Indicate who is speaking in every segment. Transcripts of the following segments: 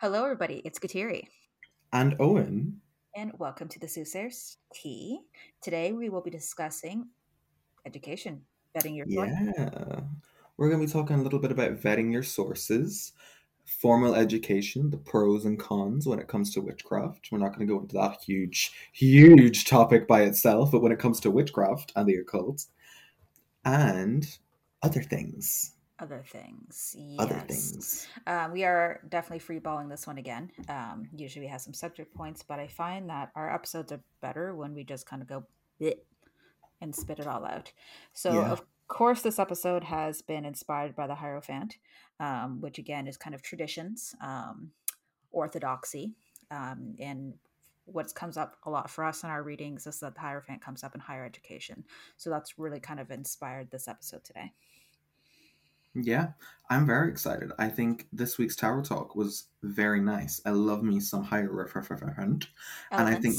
Speaker 1: Hello, everybody. It's Kateri.
Speaker 2: And Eóin.
Speaker 1: And welcome to the Soothsayers Tea. Today we will be discussing education, vetting your
Speaker 2: Yeah. We're going to be talking a little bit about vetting your sources, formal education, the pros and cons when it comes to witchcraft. We're not going to go into that huge, huge topic by itself, but when it comes to witchcraft and the occult and other things
Speaker 1: other things. Yes.
Speaker 2: other things.
Speaker 1: Um, we are definitely freeballing this one again. Um, usually we have some subject points, but I find that our episodes are better when we just kind of go and spit it all out. So,
Speaker 2: Yeah.
Speaker 1: of course, this episode has been inspired by the Hierophant, um, which again is kind of traditions, um, orthodoxy, um, and what comes up a lot for us in our readings is that the Hierophant comes up in higher education. So that's really kind of inspired this episode today.
Speaker 2: Yeah, I'm very excited. I think this week's Tower Talk was very nice. I love me some Hierophant. And I think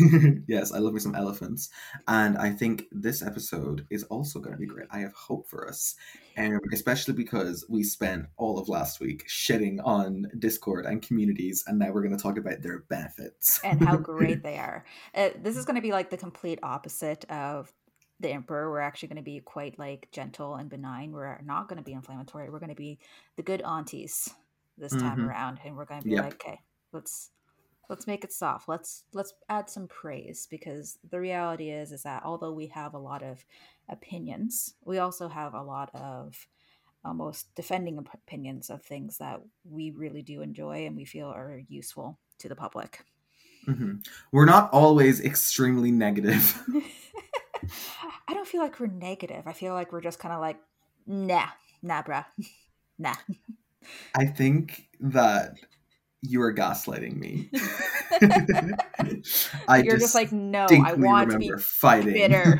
Speaker 2: yes, I love me some elephants, and I think this episode is also going to be great. I have hope for us, um, especially because we spent all of last week shitting on Discord and communities, and now we're going to talk about their benefits
Speaker 1: and how great they are. Uh, this is going to be like the complete opposite of the emperor. We're actually going to be quite like gentle and benign. We're not going to be inflammatory. We're going to be the good aunties this time
Speaker 2: Mhm.
Speaker 1: around, and we're going to be
Speaker 2: Yep.
Speaker 1: like, okay, let's let's make it soft. Let's let's add some praise because the reality is is that although we have a lot of opinions, we also have a lot of almost defending opinions of things that we really do enjoy and we feel are useful to the public.
Speaker 2: Mhm. We're not always extremely negative.
Speaker 1: I don't feel like we're negative. I feel like we're just kind of like, nah, nah, bruh, nah.
Speaker 2: I think that you are gaslighting me. I
Speaker 1: You're just like, no, I want to be
Speaker 2: fighting.
Speaker 1: bitter.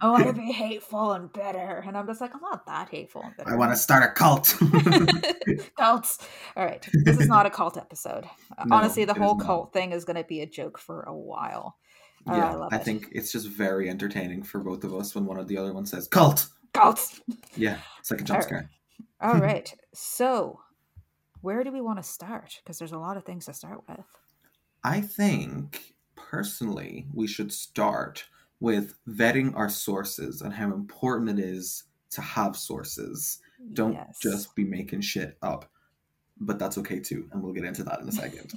Speaker 1: Oh, I want to be hateful and bitter. And I'm just like, I'm not that hateful and bitter.
Speaker 2: I want to start a cult.
Speaker 1: cults. All right, this is not a cult episode.
Speaker 2: No,
Speaker 1: Honestly, the whole cult thing is going to be a joke for a while. Oh, I
Speaker 2: yeah, I
Speaker 1: it.
Speaker 2: think it's just very entertaining for both of us when one of the other one says cult.
Speaker 1: Cults.
Speaker 2: Yeah, it's like a jump scare.
Speaker 1: All right. So, where do we want to start? Because there's a lot of things to start with.
Speaker 2: I think personally we should start with vetting our sources and how important it is to have sources. Don't
Speaker 1: Yes.
Speaker 2: just be making shit up. But that's okay too, and we'll get into that in a second.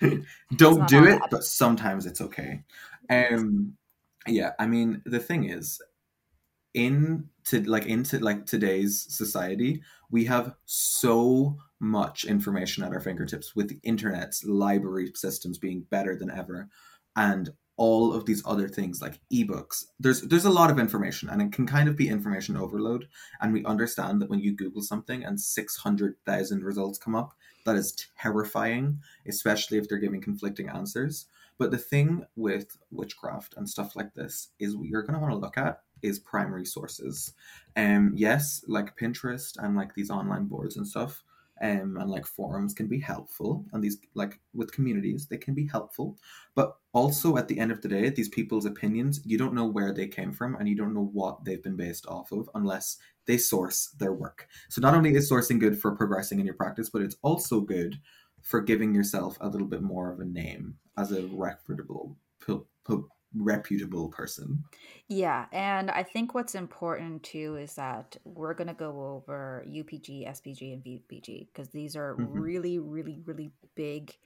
Speaker 2: Don't do it,
Speaker 1: bad.
Speaker 2: but sometimes it's okay. Um yeah, I mean the thing is in to like into like today's society, we have so much information at our fingertips with the internet's library systems being better than ever. And all of these other things like ebooks. There's there's a lot of information and it can kind of be information overload. And we understand that when you google something and 600,000 results come up that is terrifying especially if they're giving conflicting answers. But the thing with witchcraft and stuff like this is what you're going to want to look at is primary sources. Um yes like pinterest and like these online boards and stuff um, and like forums can be helpful and these like with communities they can be helpful. But also at the end of the day these people's opinions you don't know where they came from and you don't know what they've been based off of unless they source their work. So not only is sourcing good for progressing in your practice but it's also good for giving yourself a little bit more of a name as a reputable pu- pu- reputable person
Speaker 1: Yeah, and I think what's important too is that we're going to go over UPG, SPG, and VPG because these are
Speaker 2: Mhm.
Speaker 1: really, really, really big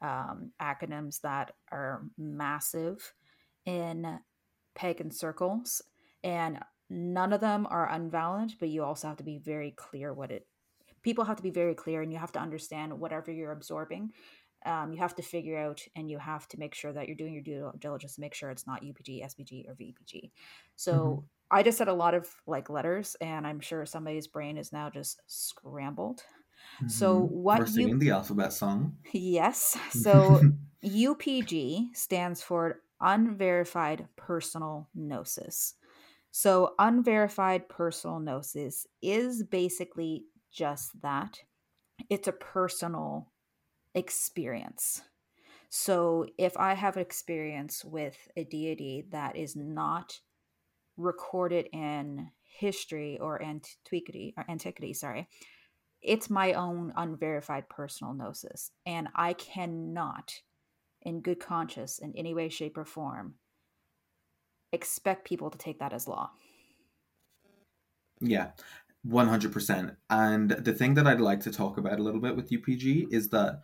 Speaker 1: um, acronyms that are massive in pagan circles, and none of them are unvalid. But you also have to be very clear what it. People have to be very clear, and you have to understand whatever you're absorbing. Um, you have to figure out, and you have to make sure that you're doing your due diligence to make sure it's not UPG, SPG, or VPG. So
Speaker 2: Mhm.
Speaker 1: I just said a lot of like letters, and I'm sure somebody's brain is now just scrambled. So
Speaker 2: Mhm.
Speaker 1: what
Speaker 2: we're
Speaker 1: you-
Speaker 2: singing the alphabet song
Speaker 1: Yes. So UPG stands for unverified personal gnosis. So unverified personal gnosis is basically just that. It's a personal experience. So if I have experience with a deity that is not recorded in history or antiquity or antiquity, sorry, it's my own unverified personal gnosis and i cannot in good conscience in any way shape or form expect people to take that as law
Speaker 2: yeah 100% and the thing that i'd like to talk about a little bit with upg is that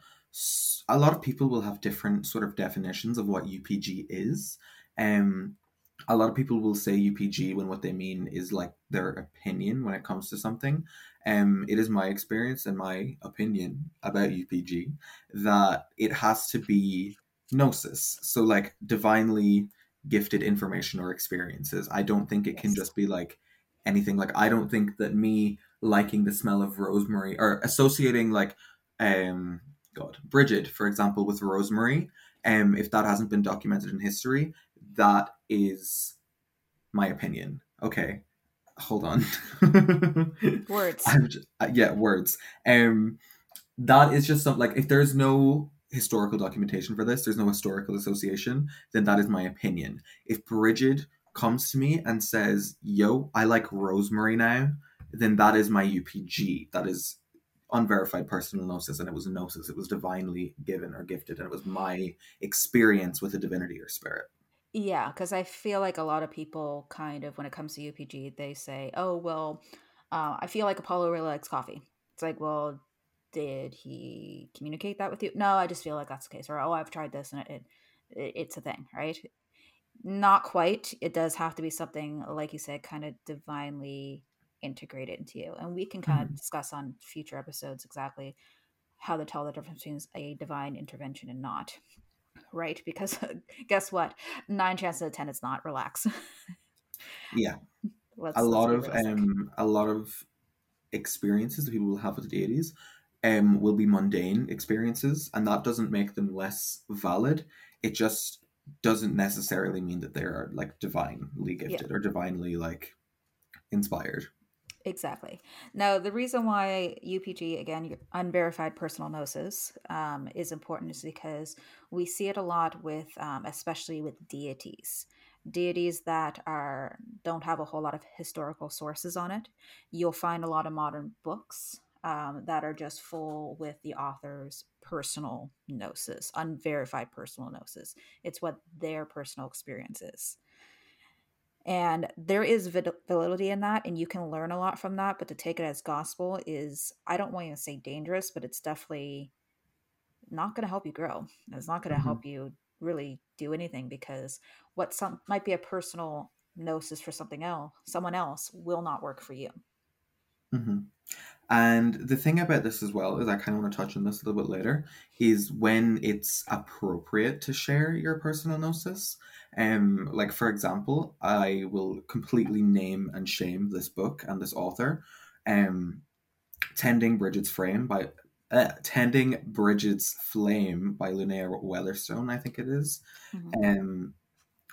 Speaker 2: a lot of people will have different sort of definitions of what upg is um a lot of people will say UPG when what they mean is like their opinion when it comes to something. Um, it is my experience and my opinion about UPG that it has to be gnosis, so like divinely gifted information or experiences. I don't think it yes. can just be like anything. Like I don't think that me liking the smell of rosemary or associating like um God Bridget, for example, with rosemary. Um, if that hasn't been documented in history, that is my opinion. Okay, hold on.
Speaker 1: words.
Speaker 2: Just, uh, yeah, words. Um, that is just something like if there's no historical documentation for this, there's no historical association, then that is my opinion. If Bridget comes to me and says, "Yo, I like rosemary now," then that is my UPG. That is unverified personal gnosis, and it was gnosis. It was divinely given or gifted, and it was my experience with a divinity or spirit.
Speaker 1: Yeah, because I feel like a lot of people kind of, when it comes to UPG, they say, oh, well, uh, I feel like Apollo really likes coffee. It's like, well, did he communicate that with you? No, I just feel like that's the case. Or, oh, I've tried this and it, it it's a thing, right? Not quite. It does have to be something, like you said, kind of divinely integrated into you. And we can kind mm-hmm. of discuss on future episodes exactly how to tell the difference between a divine intervention and not right? Because guess what? Nine chances out of ten, it's not. Relax.
Speaker 2: yeah, let's, a lot of um, a lot of experiences that people will have with the deities um, will be mundane experiences, and that doesn't make them less valid. It just doesn't necessarily mean that they're like divinely gifted yeah. or divinely like inspired.
Speaker 1: Exactly. Now, the reason why UPG, again, unverified personal gnosis, um, is important is because we see it a lot with, um, especially with deities, deities that are don't have a whole lot of historical sources on it. You'll find a lot of modern books um, that are just full with the author's personal gnosis, unverified personal gnosis. It's what their personal experience is and there is validity in that and you can learn a lot from that but to take it as gospel is i don't want to say dangerous but it's definitely not going to help you grow it's not going to mm-hmm. help you really do anything because what some might be a personal gnosis for something else someone else will not work for you
Speaker 2: mm-hmm. and the thing about this as well is i kind of want to touch on this a little bit later is when it's appropriate to share your personal gnosis um, like for example, I will completely name and shame this book and this author. Um, Tending Bridget's Frame by uh, Tending Bridget's Flame by Lunaea Weatherstone, I think it is, mm-hmm. um,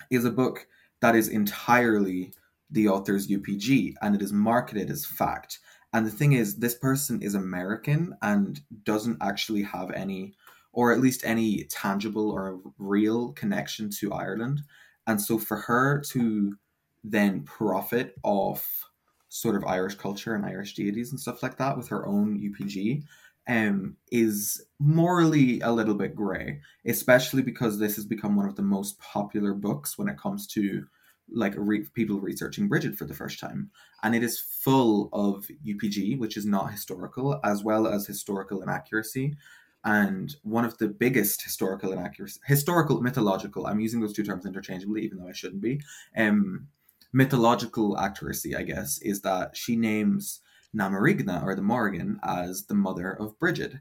Speaker 2: is a book that is entirely the author's UPG and it is marketed as fact. And the thing is, this person is American and doesn't actually have any or at least any tangible or real connection to Ireland. And so for her to then profit off sort of Irish culture and Irish deities and stuff like that with her own UPG um, is morally a little bit grey, especially because this has become one of the most popular books when it comes to like re- people researching Bridget for the first time. And it is full of UPG, which is not historical, as well as historical inaccuracy and one of the biggest historical inaccuracy, historical mythological. I'm using those two terms interchangeably, even though I shouldn't be. Um, mythological accuracy, I guess, is that she names Namarigna or the Morrigan as the mother of Bridget,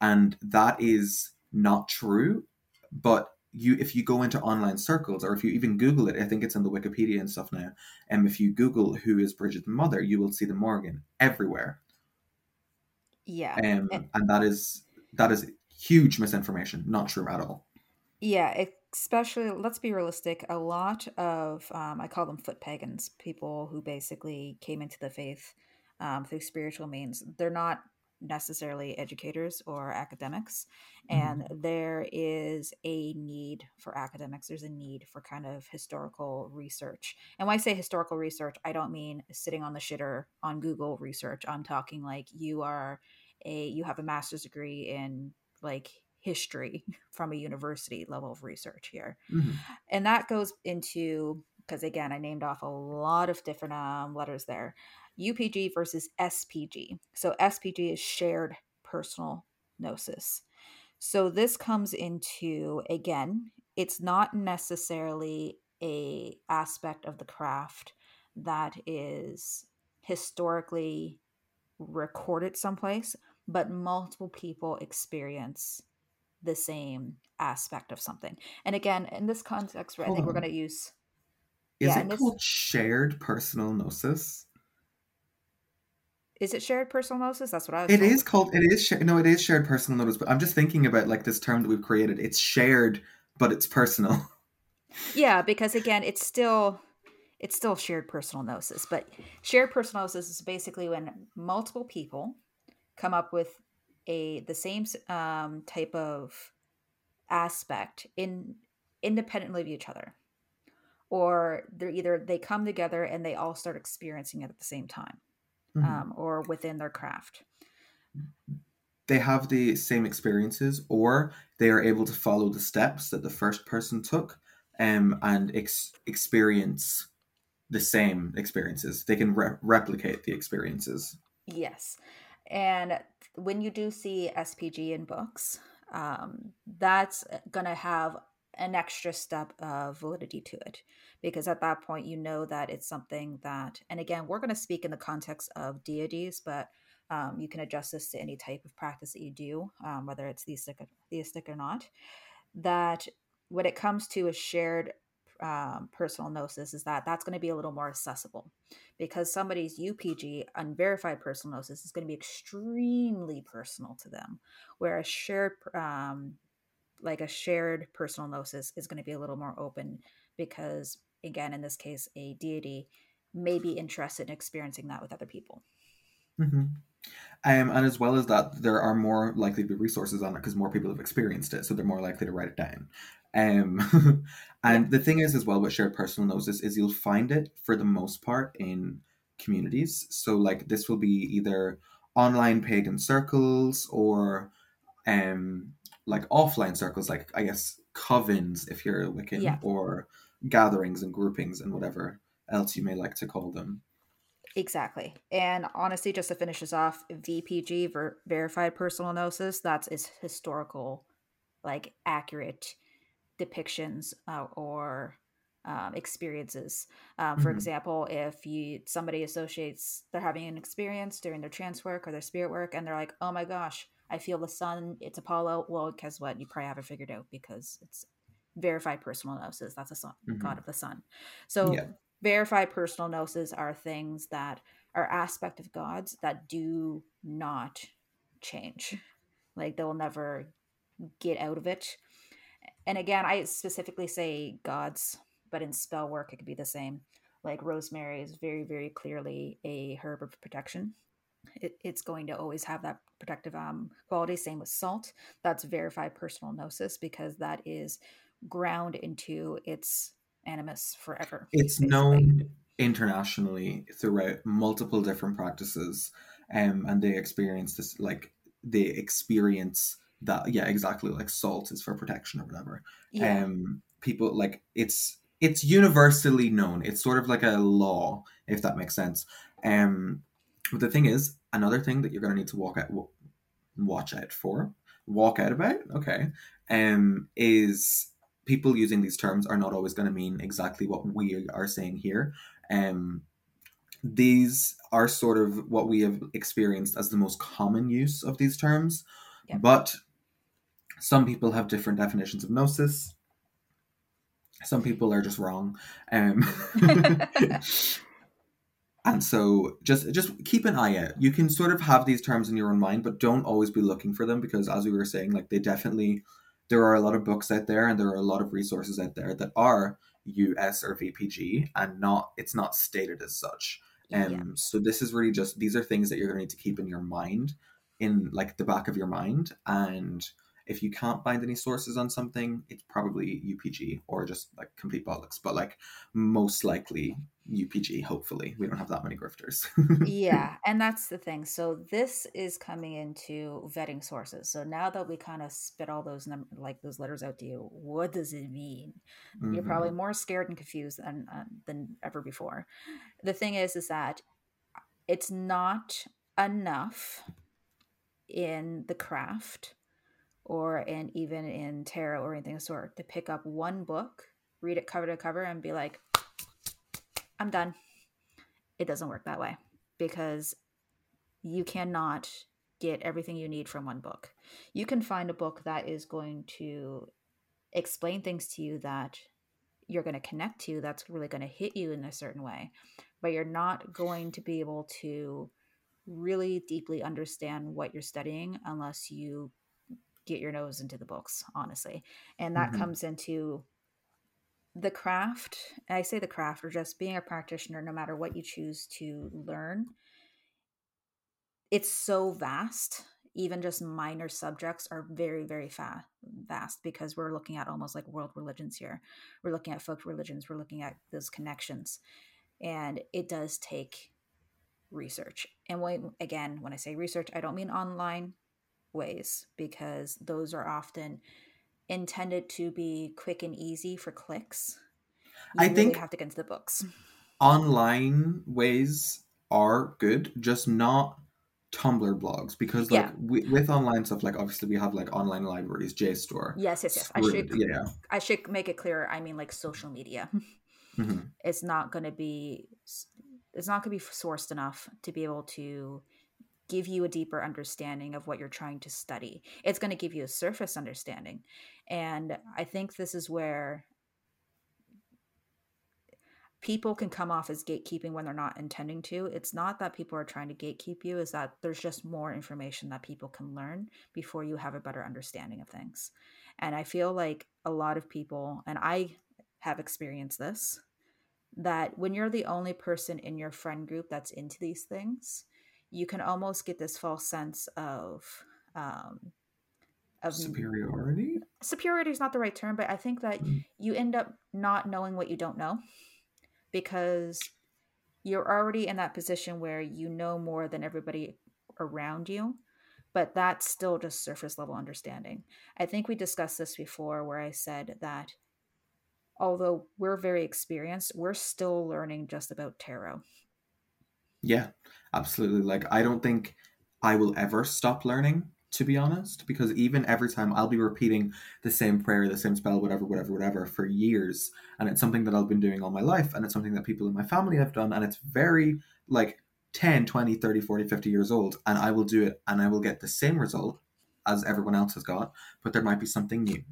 Speaker 2: and that is not true. But you, if you go into online circles, or if you even Google it, I think it's in the Wikipedia and stuff now. And um, if you Google who is Bridget's mother, you will see the Morrigan everywhere.
Speaker 1: Yeah,
Speaker 2: um, and, and that is that is huge misinformation, not true at all.
Speaker 1: Yeah, especially let's be realistic. A lot of um, I call them foot pagans, people who basically came into the faith um, through spiritual means. They're not necessarily educators or academics and mm-hmm. there is a need for academics there's a need for kind of historical research and when i say historical research i don't mean sitting on the shitter on google research i'm talking like you are a you have a master's degree in like history from a university level of research here.
Speaker 2: Mm-hmm.
Speaker 1: And that goes into because again, I named off a lot of different um, letters there. UPG versus SPG. So SPG is shared personal gnosis. So this comes into again, it's not necessarily a aspect of the craft that is historically recorded someplace, but multiple people experience the same aspect of something. And again, in this context, I think we're going to use.
Speaker 2: Is yeah, it this, called shared personal gnosis?
Speaker 1: Is it shared personal gnosis? That's what I was.
Speaker 2: It is called. It is. No, it is shared personal gnosis. But I'm just thinking about like this term that we've created. It's shared, but it's personal.
Speaker 1: Yeah, because again, it's still it's still shared personal gnosis, but shared personal gnosis is basically when multiple people come up with a the same um, type of aspect in independently of each other or they're either they come together and they all start experiencing it at the same time mm-hmm. um, or within their craft.
Speaker 2: They have the same experiences or they are able to follow the steps that the first person took um, and ex- experience the same experiences. They can re- replicate the experiences.
Speaker 1: Yes. And when you do see SPG in books, um, that's going to have an extra step of validity to it because at that point you know that it's something that and again we're going to speak in the context of deities but um, you can adjust this to any type of practice that you do um, whether it's theistic, theistic or not that when it comes to a shared um, personal gnosis is that that's going to be a little more accessible because somebody's UPG, unverified personal gnosis, is going to be extremely personal to them, whereas shared, um, like a shared personal gnosis, is going to be a little more open because, again, in this case, a deity may be interested in experiencing that with other people.
Speaker 2: Mm-hmm. Um, and as well as that, there are more likely to be resources on it because more people have experienced it, so they're more likely to write it down. Um, and yeah. the thing is, as well, with shared personal gnosis is you'll find it for the most part in communities. So, like, this will be either online pagan circles or um, like offline circles, like I guess covens if you're a Wiccan, yeah. or gatherings and groupings and whatever else you may like to call them.
Speaker 1: Exactly. And honestly, just to finish this off, VPG, ver- verified personal gnosis, that's is historical, like accurate depictions uh, or um, experiences. Um, for mm-hmm. example, if you somebody associates they're having an experience during their trance work or their spirit work, and they're like, "Oh my gosh, I feel the sun. It's Apollo." Well, guess what? You probably have it figured out because it's verified personal gnosis. That's a sun, mm-hmm. god of the sun. So yeah. verified personal gnosis are things that are aspect of gods that do not change. Like they'll never get out of it and again, I specifically say gods, but in spell work, it could be the same. Like rosemary is very, very clearly a herb of protection. It, it's going to always have that protective um, quality. Same with salt. That's verified personal gnosis because that is ground into its animus forever.
Speaker 2: It's basically. known internationally throughout multiple different practices, um, and they experience this like they experience that yeah exactly like salt is for protection or whatever yeah. um people like it's it's universally known it's sort of like a law if that makes sense um but the thing is another thing that you're going to need to walk out watch out for walk out about okay um is people using these terms are not always going to mean exactly what we are saying here um these are sort of what we have experienced as the most common use of these terms yep. but some people have different definitions of gnosis. Some people are just wrong. Um, and so just just keep an eye out. You can sort of have these terms in your own mind, but don't always be looking for them because as we were saying, like they definitely there are a lot of books out there and there are a lot of resources out there that are US or VPG and not it's not stated as such. Um yeah. so this is really just these are things that you're gonna need to keep in your mind, in like the back of your mind and if you can't find any sources on something, it's probably UPG or just like complete bollocks. But like most likely UPG, hopefully. We don't have that many grifters.
Speaker 1: yeah, and that's the thing. So this is coming into vetting sources. So now that we kind of spit all those num- like those letters out to you, what does it mean? Mm-hmm. You're probably more scared and confused than uh, than ever before. The thing is, is that it's not enough in the craft or in even in tarot or anything of sort to pick up one book, read it cover to cover, and be like, I'm done. It doesn't work that way because you cannot get everything you need from one book. You can find a book that is going to explain things to you that you're going to connect to, that's really going to hit you in a certain way, but you're not going to be able to really deeply understand what you're studying unless you get your nose into the books, honestly. And that mm-hmm. comes into the craft. I say the craft or just being a practitioner, no matter what you choose to learn. It's so vast. Even just minor subjects are very, very fa- vast because we're looking at almost like world religions here. We're looking at folk religions. We're looking at those connections. And it does take research. And when, again, when I say research, I don't mean online ways because those are often intended to be quick and easy for clicks.
Speaker 2: You I really think
Speaker 1: have to get into the books.
Speaker 2: Online ways are good, just not Tumblr blogs because like yeah. we, with online stuff, like obviously we have like online libraries, JSTOR.
Speaker 1: Yes, yes, yes. I should yeah. I should make it clear. I mean like social media. Mm-hmm. It's not going to be it's not going to be sourced enough to be able to give you a deeper understanding of what you're trying to study. It's going to give you a surface understanding. And I think this is where people can come off as gatekeeping when they're not intending to. It's not that people are trying to gatekeep you, is that there's just more information that people can learn before you have a better understanding of things. And I feel like a lot of people, and I have experienced this, that when you're the only person in your friend group that's into these things, you can almost get this false sense of um,
Speaker 2: of superiority.
Speaker 1: Superiority is not the right term, but I think that mm. you end up not knowing what you don't know because you're already in that position where you know more than everybody around you but that's still just surface level understanding. I think we discussed this before where I said that although we're very experienced, we're still learning just about tarot.
Speaker 2: Yeah, absolutely. Like, I don't think I will ever stop learning, to be honest, because even every time I'll be repeating the same prayer, the same spell, whatever, whatever, whatever, for years. And it's something that I've been doing all my life. And it's something that people in my family have done. And it's very, like, 10, 20, 30, 40, 50 years old. And I will do it and I will get the same result as everyone else has got, but there might be something new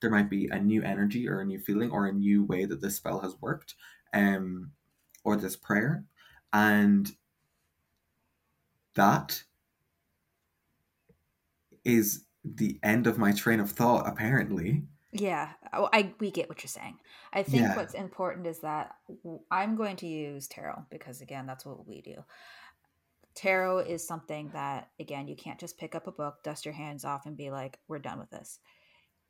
Speaker 2: there might be a new energy or a new feeling or a new way that this spell has worked um, or this prayer. And that is the end of my train of thought, apparently.
Speaker 1: Yeah, oh, I we get what you're saying. I think yeah. what's important is that I'm going to use tarot because again, that's what we do. Tarot is something that again, you can't just pick up a book, dust your hands off and be like, we're done with this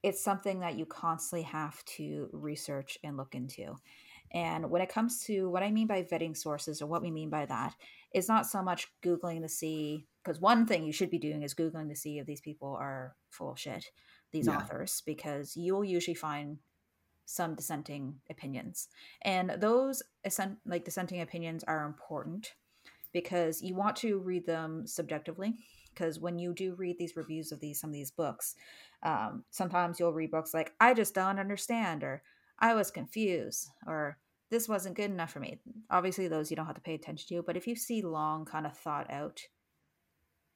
Speaker 1: it's something that you constantly have to research and look into. And when it comes to what I mean by vetting sources or what we mean by that, is not so much Googling to see, because one thing you should be doing is Googling to see if these people are full of shit, these yeah. authors, because you'll usually find some dissenting opinions. And those like dissenting opinions are important because you want to read them subjectively because when you do read these reviews of these some of these books um, sometimes you'll read books like i just don't understand or i was confused or this wasn't good enough for me obviously those you don't have to pay attention to but if you see long kind of thought out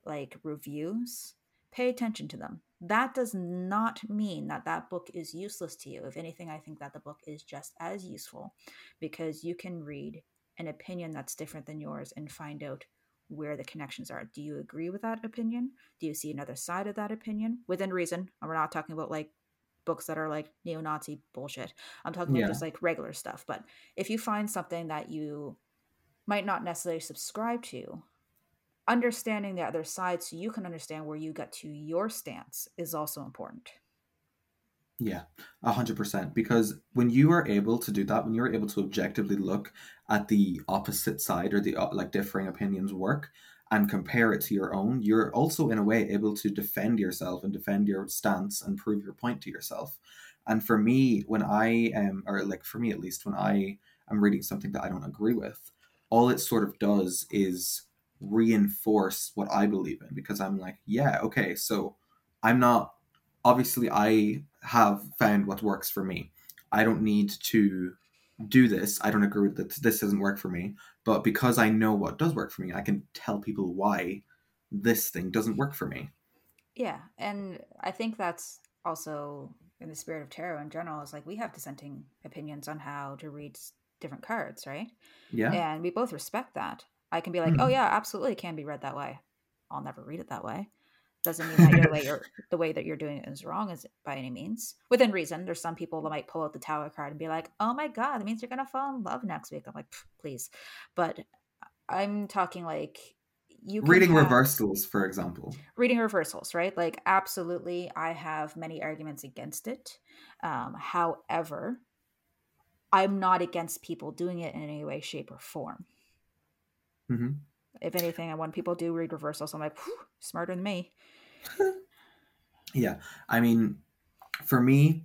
Speaker 1: like reviews pay attention to them that does not mean that that book is useless to you if anything i think that the book is just as useful because you can read an opinion that's different than yours and find out where the connections are. Do you agree with that opinion? Do you see another side of that opinion within reason? And we're not talking about like books that are like neo-Nazi bullshit. I'm talking yeah. about just like regular stuff. But if you find something that you might not necessarily subscribe to, understanding the other side so you can understand where you get to your stance is also important.
Speaker 2: Yeah, a hundred percent. Because when you are able to do that, when you're able to objectively look at the opposite side or the like differing opinions work and compare it to your own, you're also in a way able to defend yourself and defend your stance and prove your point to yourself. And for me, when I am, or like for me at least, when I am reading something that I don't agree with, all it sort of does is reinforce what I believe in because I'm like, yeah, okay, so I'm not obviously I have found what works for me. I don't need to do this. I don't agree that this doesn't work for me. But because I know what does work for me, I can tell people why this thing doesn't work for me.
Speaker 1: Yeah. And I think that's also in the spirit of tarot in general is like we have dissenting opinions on how to read different cards, right?
Speaker 2: Yeah.
Speaker 1: And we both respect that. I can be like, mm-hmm. oh yeah, absolutely, it can be read that way. I'll never read it that way doesn't mean that the way you're the way that you're doing it is wrong is by any means. Within reason there's some people that might pull out the tower card and be like oh my god that means you're gonna fall in love next week. I'm like please. But i'm talking like
Speaker 2: you reading have, reversals for example.
Speaker 1: Reading reversals right? Like absolutely i have many arguments against it. Um, however i'm not against people doing it in any way shape or form. Mm-hmm. If anything, I want people do read reversals. I'm like, smarter than me.
Speaker 2: yeah. I mean, for me,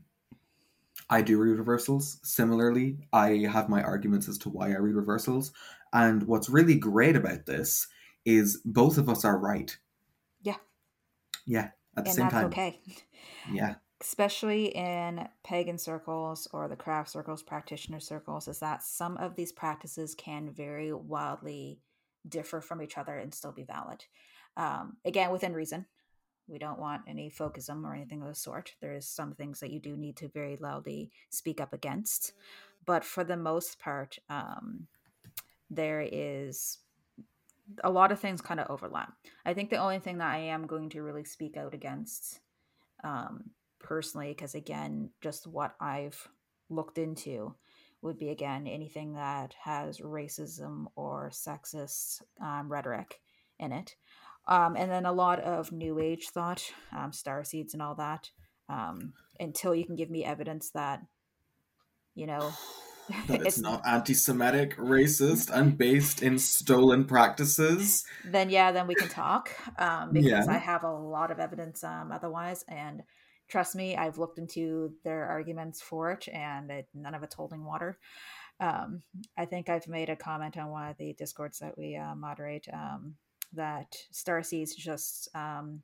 Speaker 2: I do read reversals. Similarly, I have my arguments as to why I read reversals. And what's really great about this is both of us are right.
Speaker 1: Yeah.
Speaker 2: Yeah. At the and same time.
Speaker 1: okay.
Speaker 2: Yeah.
Speaker 1: Especially in pagan circles or the craft circles, practitioner circles, is that some of these practices can very wildly differ from each other and still be valid. Um, again, within reason. We don't want any folkism or anything of the sort. There is some things that you do need to very loudly speak up against, but for the most part, um, there is a lot of things kind of overlap. I think the only thing that I am going to really speak out against um, personally, because again, just what I've looked into would be again anything that has racism or sexist um, rhetoric in it. Um, and then a lot of new age thought, um, star seeds, and all that. Um, until you can give me evidence that, you know,
Speaker 2: that it's, it's not anti-Semitic, racist, and based in stolen practices.
Speaker 1: Then yeah, then we can talk um, because yeah. I have a lot of evidence um, otherwise, and trust me, I've looked into their arguments for it, and it, none of it's holding water. Um, I think I've made a comment on one of the discords that we uh, moderate um, that Starseed is just um,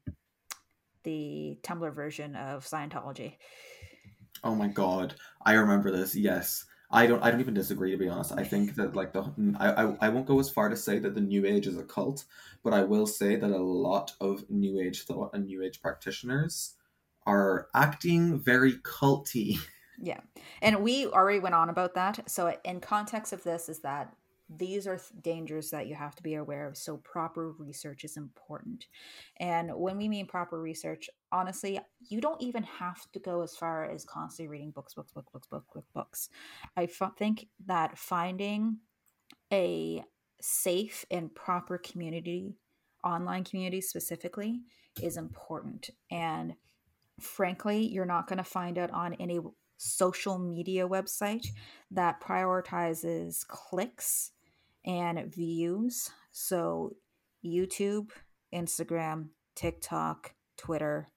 Speaker 1: the Tumblr version of Scientology.
Speaker 2: Oh my god, I remember this. Yes, I don't. I don't even disagree to be honest. I think that like the I, I I won't go as far to say that the New Age is a cult, but I will say that a lot of New Age thought and New Age practitioners are acting very culty.
Speaker 1: Yeah. And we already went on about that. So, in context of this, is that these are dangers that you have to be aware of. So, proper research is important. And when we mean proper research, honestly, you don't even have to go as far as constantly reading books, books, books, books, books, books, books. I f- think that finding a safe and proper community, online community specifically, is important. And frankly, you're not going to find it on any social media website that prioritizes clicks and views. So, YouTube, Instagram, TikTok, Twitter,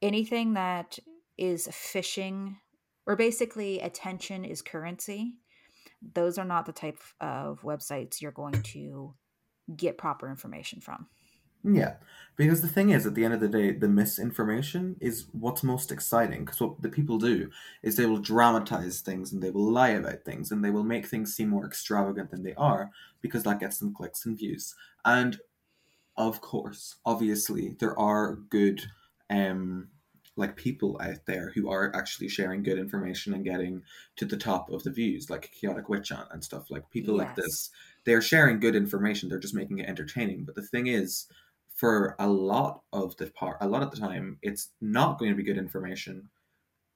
Speaker 1: anything that is phishing or basically attention is currency, those are not the type of websites you're going to get proper information from.
Speaker 2: Yeah, because the thing is, at the end of the day, the misinformation is what's most exciting. Because what the people do is they will dramatize things and they will lie about things and they will make things seem more extravagant than they are because that gets them clicks and views. And of course, obviously, there are good, um, like people out there who are actually sharing good information and getting to the top of the views, like Chaotic Witch and stuff. Like people yes. like this, they're sharing good information. They're just making it entertaining. But the thing is for a lot of the part, a lot of the time, it's not going to be good information.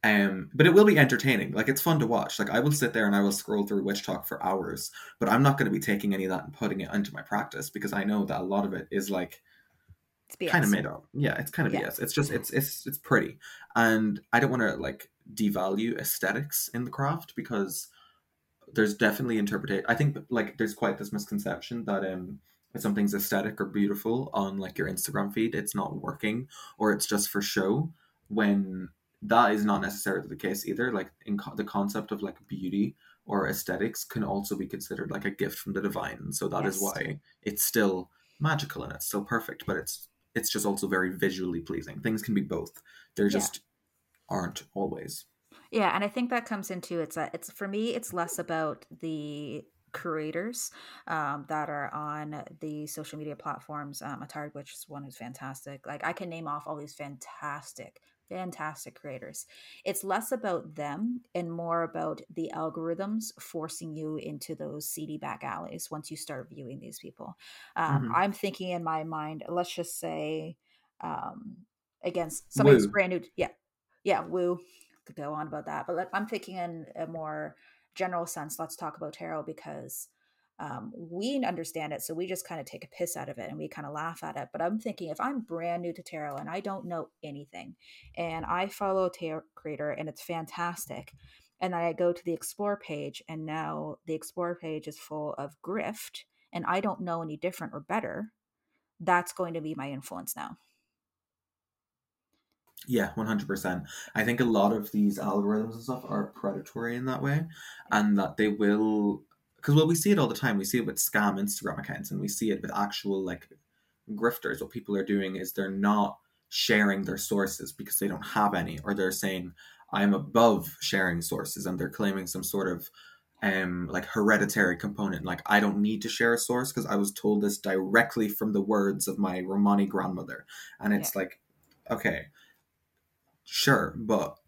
Speaker 2: Um, but it will be entertaining. Like it's fun to watch. Like I will sit there and I will scroll through WitchTok for hours, but I'm not going to be taking any of that and putting it into my practice because I know that a lot of it is like kind of made up. Yeah, it's kind of yeah. BS. It's just it's it's it's pretty, and I don't want to like devalue aesthetics in the craft because there's definitely interpretation. I think like there's quite this misconception that um if something's aesthetic or beautiful on like your Instagram feed, it's not working or it's just for show. When that is not necessarily the case either. Like in co- the concept of like beauty or aesthetics can also be considered like a gift from the divine, and so that yes. is why it's still magical and it's still perfect, but it's it's just also very visually pleasing. Things can be both. They're just yeah. aren't always.
Speaker 1: Yeah, and I think that comes into it's a, it's for me it's less about the creators um, that are on the social media platforms. Um, Atari which is one who's fantastic. Like I can name off all these fantastic fantastic creators. It's less about them and more about the algorithms forcing you into those seedy back alleys once you start viewing these people. Um, mm-hmm. I'm thinking in my mind, let's just say, um, against somebody's brand new, yeah, yeah, woo. Could go on about that, but I'm thinking in a more general sense. Let's talk about tarot because um, we understand it so we just kind of take a piss out of it and we kind of laugh at it but i'm thinking if i'm brand new to tarot and i don't know anything and i follow a tarot creator and it's fantastic and then i go to the explore page and now the explore page is full of grift and i don't know any different or better that's going to be my influence now
Speaker 2: yeah, 100%. I think a lot of these algorithms and stuff are predatory in that way, and that they will because well, we see it all the time. We see it with scam Instagram accounts, and we see it with actual like grifters. What people are doing is they're not sharing their sources because they don't have any, or they're saying I'm above sharing sources, and they're claiming some sort of um like hereditary component. Like I don't need to share a source because I was told this directly from the words of my Romani grandmother, and it's yeah. like, okay, sure, but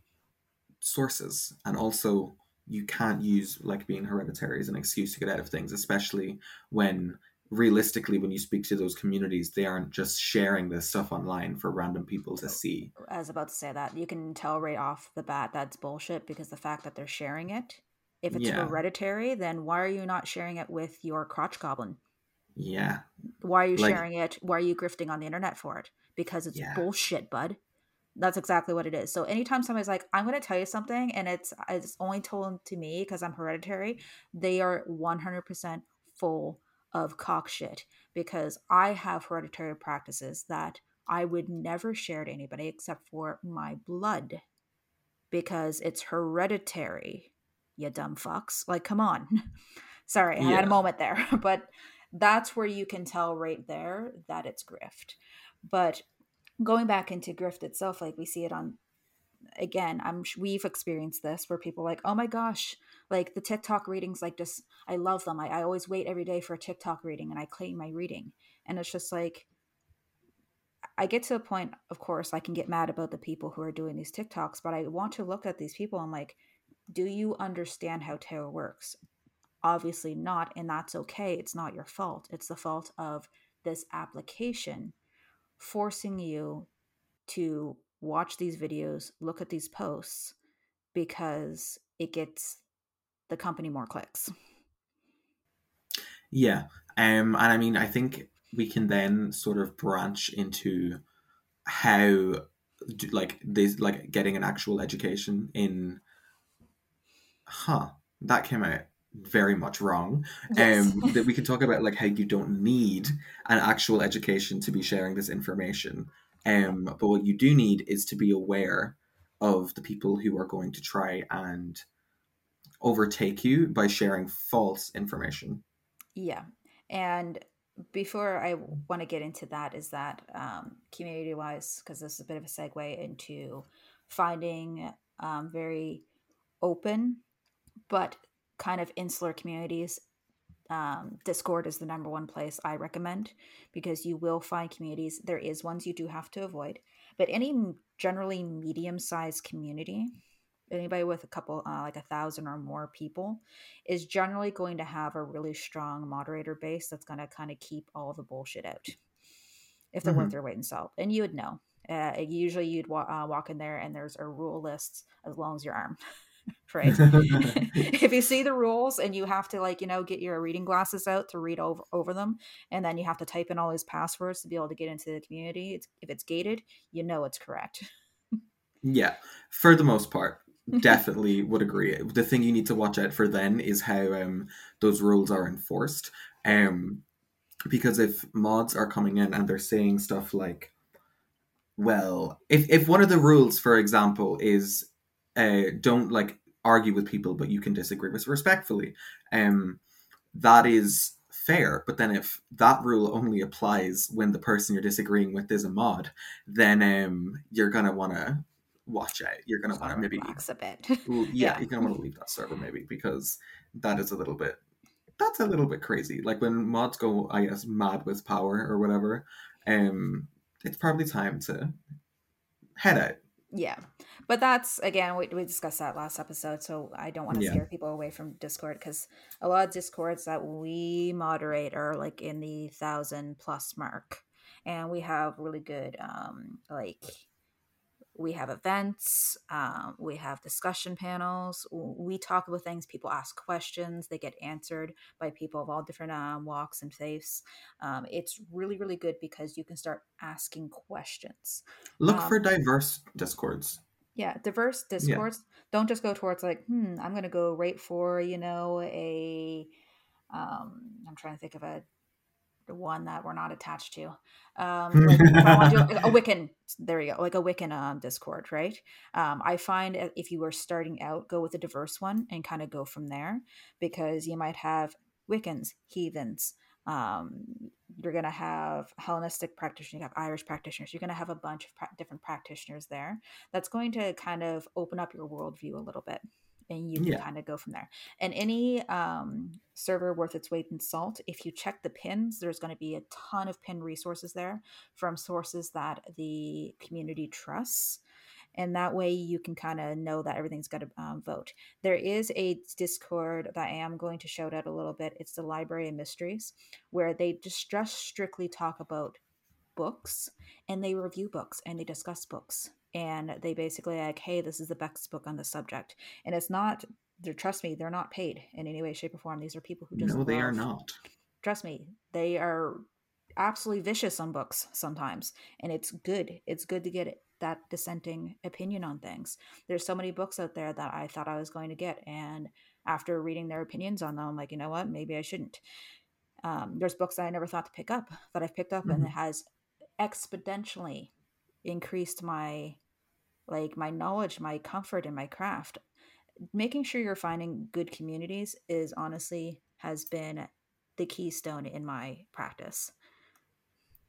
Speaker 2: sources and also you can't use like being hereditary as an excuse to get out of things, especially when realistically when you speak to those communities they aren't just sharing this stuff online for random people to see.
Speaker 1: I was about to say that you can tell right off the bat that's bullshit because the fact that they're sharing it if it's yeah. hereditary then why are you not sharing it with your crotch goblin?
Speaker 2: Yeah.
Speaker 1: Why are you like, sharing it? Why are you grifting on the internet for it? Because it's yeah. bullshit bud that's exactly what it is. So anytime somebody's like, I'm going to tell you something and it's it's only told to me because I'm hereditary, they are 100% full of cock shit because I have hereditary practices that I would never share to anybody except for my blood because it's hereditary. You dumb fucks. Like, come on. Sorry, I yeah. had a moment there, but that's where you can tell right there that it's grift. But going back into grift itself like we see it on again i'm we've experienced this where people like oh my gosh like the tiktok readings like just i love them. I, I always wait every day for a tiktok reading and i claim my reading. And it's just like i get to a point of course i can get mad about the people who are doing these tiktoks but i want to look at these people and like do you understand how tarot works? Obviously not and that's okay. It's not your fault. It's the fault of this application forcing you to watch these videos, look at these posts because it gets the company more clicks.
Speaker 2: Yeah. Um and I mean I think we can then sort of branch into how like this like getting an actual education in huh that came out very much wrong. Yes. Um, that we can talk about like how you don't need an actual education to be sharing this information. Um, but what you do need is to be aware of the people who are going to try and overtake you by sharing false information.
Speaker 1: Yeah. And before I want to get into that, is that um, community wise, because this is a bit of a segue into finding um, very open but kind of insular communities, um, Discord is the number one place I recommend because you will find communities. There is ones you do have to avoid, but any generally medium sized community, anybody with a couple, uh, like a thousand or more people, is generally going to have a really strong moderator base that's going to kind of keep all the bullshit out if they're mm-hmm. worth their weight in salt. And you would know Uh, usually you'd wa- uh, walk in there and there's a rule list as long as your arm. right? If you see the rules and you have to like you know get your reading glasses out to read over over them and then you have to type in all these passwords to be able to get into the community it's, if it's gated you know it's correct.
Speaker 2: Yeah for the most part definitely would agree. The thing you need to watch out for then is how um those rules are enforced um because if mods are coming in and they're saying stuff like well if, if one of the rules for example is uh, don't like argue with people but you can disagree with respectfully um that is fair but then if that rule only applies when the person you're disagreeing with is a mod then um you're gonna want to watch out you're gonna want to maybe
Speaker 1: a bit
Speaker 2: yeah, yeah. you're gonna want to leave that server maybe because that is a little bit that's a little bit crazy. Like when mods go, I guess, mad with power or whatever, um, it's probably time to head out.
Speaker 1: Yeah. But that's again, we, we discussed that last episode, so I don't want to
Speaker 2: Yeah.
Speaker 1: scare people away from Discord because a lot of Discords that we moderate are like in the thousand plus mark, and we have really good um like we have events um, we have discussion panels we talk about things people ask questions they get answered by people of all different um, walks and faiths um, it's really really good because you can start asking questions.
Speaker 2: Look
Speaker 1: Um,
Speaker 2: for diverse discords.
Speaker 1: yeah diverse discords. Don't just go towards like hmm i'm gonna go right for you know a um i'm trying to think of a one that we're not attached to. Um like if I wanna do a wiccan there you go like a wiccan um discord right? Um i find if you are starting out go with a diverse one and kind of go from there because you might have wiccans heathens um you're going to have hellenistic practitioners you have irish practitioners you're going to have a bunch of pra- different practitioners there. That's going to kind of open up your worldview a little bit and you can
Speaker 2: Yeah.
Speaker 1: kind of go from there. And any um, server worth its weight in salt if you check the pins there's going to be a ton of pin resources there from sources that the community trusts and that way you can kind of know that everything's got to um, vote. There is a discord that i am going to shout out a little bit. It's the library of mysteries where they just just strictly talk about books and they review books and they discuss books and they basically like hey this is the best book on the subject. And it's not they're trust me they're not paid in any way shape or form. These are people who just
Speaker 2: No, they are not.
Speaker 1: trust me they are absolutely vicious on books sometimes and it's good. It's good to get that dissenting opinion on things. There's so many books out there that i thought i was going to get and after reading their opinions on them i'm like you know what? Maybe i shouldn't. Um, there's books that i never thought to pick up that i've picked up and it has exponentially increased my like my knowledge my comfort in my craft making sure you're finding good communities is honestly has been the keystone in my practice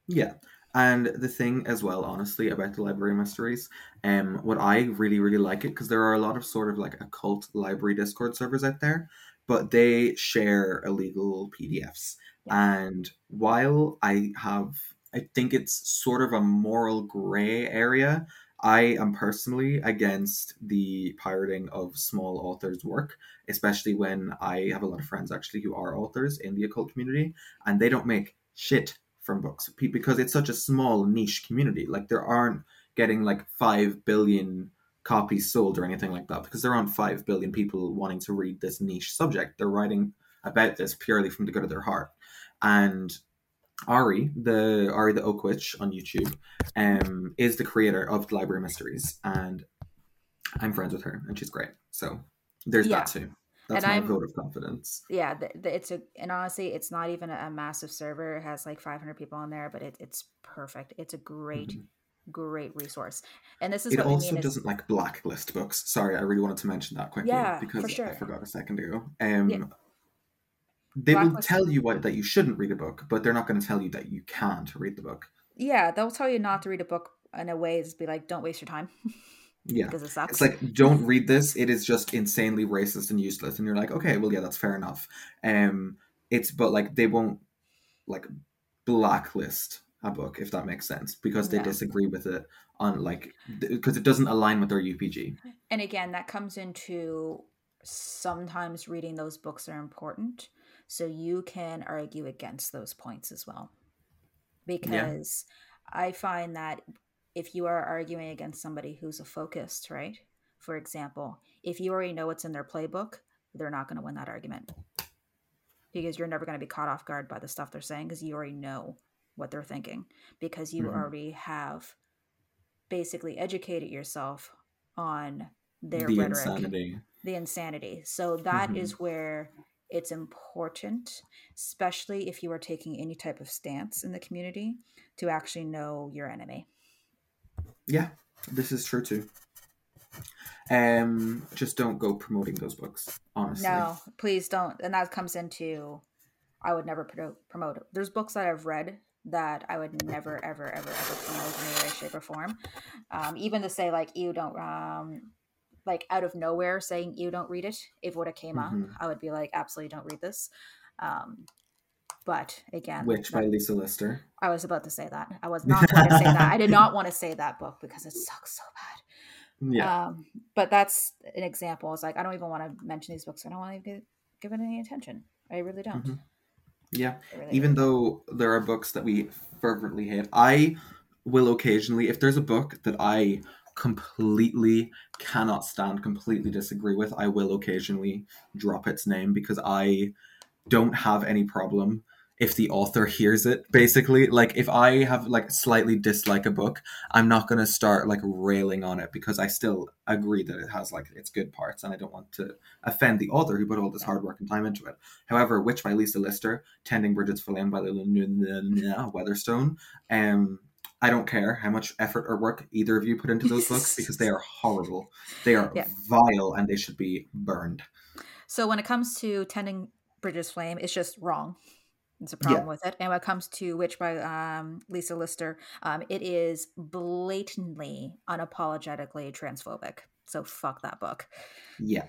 Speaker 2: Yeah. And the thing as well, honestly, about the library mysteries, um, what I really, really like it because there are a lot of sort of like occult library Discord servers out there, but they share illegal PDFs. And while I have, I think it's sort of a moral gray area. I am personally against the pirating of small authors' work, especially when I have a lot of friends actually who are authors in the occult community, and they don't make shit from books because it's such a small niche community. Like there aren't getting like five billion copies sold or anything like that because there aren't five billion people wanting to read this niche subject. They're writing about this purely from the good of their heart. And Ari, the Ari the Oak Witch on YouTube, um, is the creator of the Library Mysteries, and I'm friends with her, and she's great. So there's
Speaker 1: Yeah.
Speaker 2: that too. That's
Speaker 1: And
Speaker 2: my
Speaker 1: I'm-
Speaker 2: vote of confidence.
Speaker 1: yeah the, the, it's a and honestly it's not even a, a massive server it has like 500 people on there but it, it's perfect it's a great
Speaker 2: Mhm.
Speaker 1: great resource and this is
Speaker 2: It also
Speaker 1: mean
Speaker 2: doesn't like blacklist books. Sorry, I really wanted to mention that quickly
Speaker 1: Yeah,
Speaker 2: because
Speaker 1: sure.
Speaker 2: I forgot a second ago. Um,
Speaker 1: Yeah.
Speaker 2: They will tell you what, that you shouldn't read a book, but they're not going to tell you that you can't read the book.
Speaker 1: yeah they'll tell you not to read a book in a way is be like don't waste your time
Speaker 2: Yeah.
Speaker 1: because it sucks
Speaker 2: It's like don't read this. It is just insanely racist and useless. And you're like, okay, well, yeah, that's fair enough. Um, it's but like they won't like blacklist a book if that makes sense because they
Speaker 1: No.
Speaker 2: disagree with it on like because it doesn't align with their UPG.
Speaker 1: and again that comes into sometimes reading those books are important so you can argue against those points as well because i find that if you are arguing against somebody who's a focused, right? For example, if you already know what's in their playbook, they're not going to win that argument because you're never going to be caught off guard by the stuff they're saying because you already know what they're thinking because you
Speaker 2: Mhm.
Speaker 1: already have basically educated yourself on their
Speaker 2: the
Speaker 1: rhetoric
Speaker 2: insanity.
Speaker 1: the insanity. So that is
Speaker 2: Mhm.
Speaker 1: where it's important, especially if you are taking any type of stance in the community, to actually know your enemy.
Speaker 2: Yeah, this is true too. Um, just don't go promoting those books. Honestly,
Speaker 1: No, please don't. And that comes into I would never pro- promote it. There's books that I've read that I would never, ever, ever, ever promote in any way, shape, or form. Um, even to say like you don't, um, like out of nowhere saying you don't read it. If it would have came
Speaker 2: Mhm.
Speaker 1: up, I would be like, absolutely don't read this. Um, but again,
Speaker 2: which
Speaker 1: that-
Speaker 2: by Lisa Lister.
Speaker 1: I was about to say that. I was not going to say that. I did not want to say that book because it sucks so bad.
Speaker 2: Yeah,
Speaker 1: Um, but that's an example. It's like I don't even want to mention these books. I don't want to give, give it any attention. I really don't.
Speaker 2: Mhm. yeah.
Speaker 1: Really
Speaker 2: Even
Speaker 1: don't.
Speaker 2: though there are books that we fervently hate, I will occasionally, if there's a book that I completely cannot stand, completely disagree with, I will occasionally drop its name because I don't have any problem if the author hears it basically like if i have like slightly dislike a book i'm not going to start like railing on it because i still agree that it has like its good parts and i don't want to offend the author who put all this hard work and time into it however witch by lisa lister tending Brigid's flame by the weatherstone um I don't care how much effort or work either of you put into those books because they are horrible. They are
Speaker 1: Yeah.
Speaker 2: vile and they should be burned.
Speaker 1: So when it comes to tending Brigid's flame, it's just wrong. It's a
Speaker 2: Yeah.
Speaker 1: problem with it. And when it comes to Witch by um, Lisa Lister, um, it is blatantly, unapologetically transphobic. So fuck that book.
Speaker 2: Yeah.